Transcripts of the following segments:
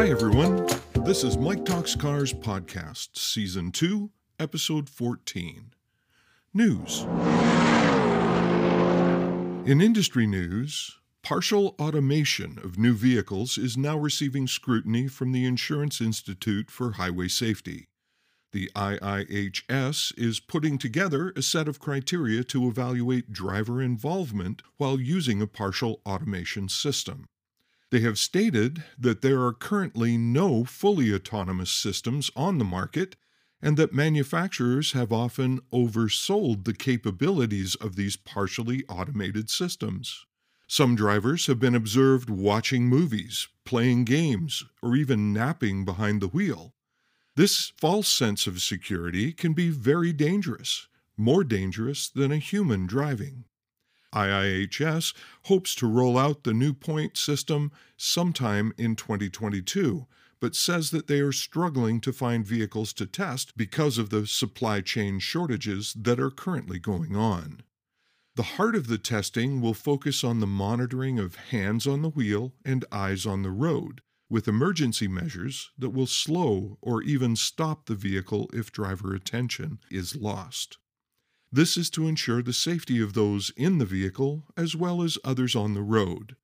Hi, everyone. This is Mike Talks Cars Podcast, Season 2, Episode 14. News. In industry news, partial automation of new vehicles is now receiving scrutiny from the Insurance Institute for Highway Safety. The IIHS is putting together a set of criteria to evaluate driver involvement while using a partial automation system. They have stated that there are currently no fully autonomous systems on the market and that manufacturers have often oversold the capabilities of these partially automated systems. Some drivers have been observed watching movies, playing games, or even napping behind the wheel. This false sense of security can be very dangerous, more dangerous than a human driving. IIHS hopes to roll out the new point system sometime in 2022, but says that they are struggling to find vehicles to test because of the supply chain shortages that are currently going on. The heart of the testing will focus on the monitoring of hands on the wheel and eyes on the road, with emergency measures that will slow or even stop the vehicle if driver attention is lost. This is to ensure the safety of those in the vehicle as well as others on the road.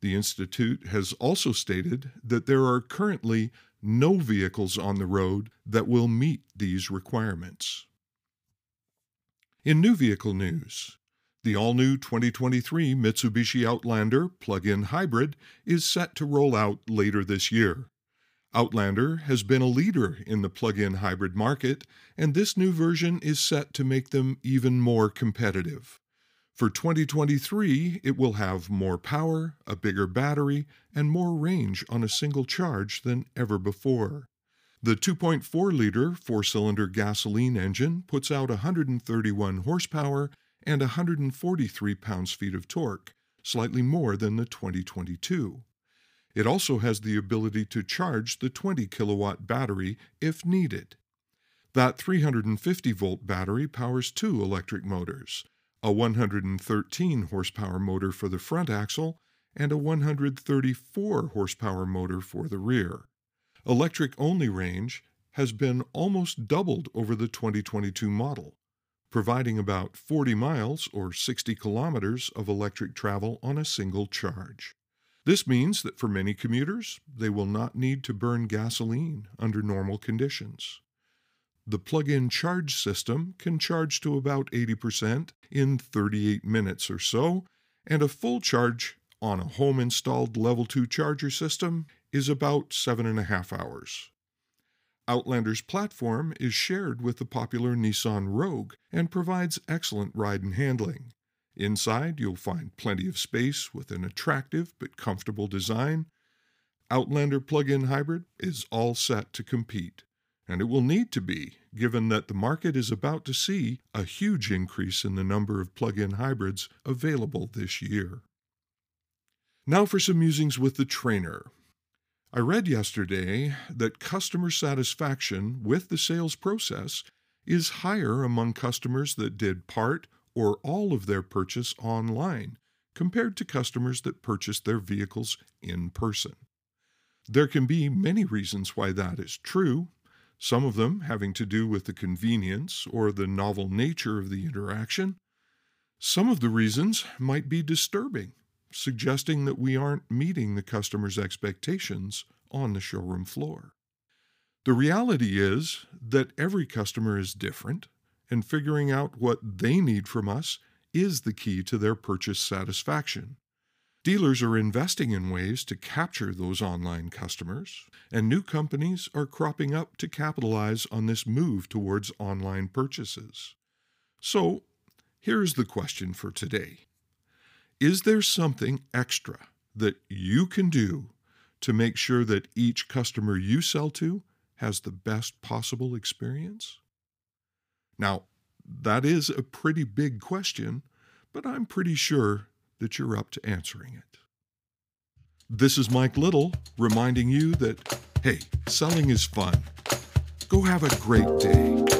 The Institute has also stated that there are currently no vehicles on the road that will meet these requirements. In new vehicle news, the all new 2023 Mitsubishi Outlander plug in hybrid is set to roll out later this year. Outlander has been a leader in the plug in hybrid market, and this new version is set to make them even more competitive. For 2023, it will have more power, a bigger battery, and more range on a single charge than ever before. The 2.4 liter four cylinder gasoline engine puts out 131 horsepower and 143 pounds feet of torque, slightly more than the 2022. It also has the ability to charge the 20 kilowatt battery if needed. That 350 volt battery powers two electric motors a 113 horsepower motor for the front axle and a 134 horsepower motor for the rear. Electric only range has been almost doubled over the 2022 model providing about 40 miles or 60 kilometers of electric travel on a single charge. This means that for many commuters, they will not need to burn gasoline under normal conditions. The plug in charge system can charge to about 80% in 38 minutes or so, and a full charge on a home installed level 2 charger system is about 7.5 hours. Outlander's platform is shared with the popular Nissan Rogue and provides excellent ride and handling. Inside, you'll find plenty of space with an attractive but comfortable design. Outlander plug in hybrid is all set to compete, and it will need to be, given that the market is about to see a huge increase in the number of plug in hybrids available this year. Now for some musings with the trainer. I read yesterday that customer satisfaction with the sales process is higher among customers that did part or all of their purchase online compared to customers that purchase their vehicles in person. There can be many reasons why that is true, some of them having to do with the convenience or the novel nature of the interaction. Some of the reasons might be disturbing suggesting that we aren't meeting the customer's expectations on the showroom floor. The reality is that every customer is different, and figuring out what they need from us is the key to their purchase satisfaction. Dealers are investing in ways to capture those online customers, and new companies are cropping up to capitalize on this move towards online purchases. So, here's the question for today is there something extra that you can do to make sure that each customer you sell to has the best possible experience? Now, that is a pretty big question, but I'm pretty sure that you're up to answering it. This is Mike Little reminding you that, hey, selling is fun. Go have a great day.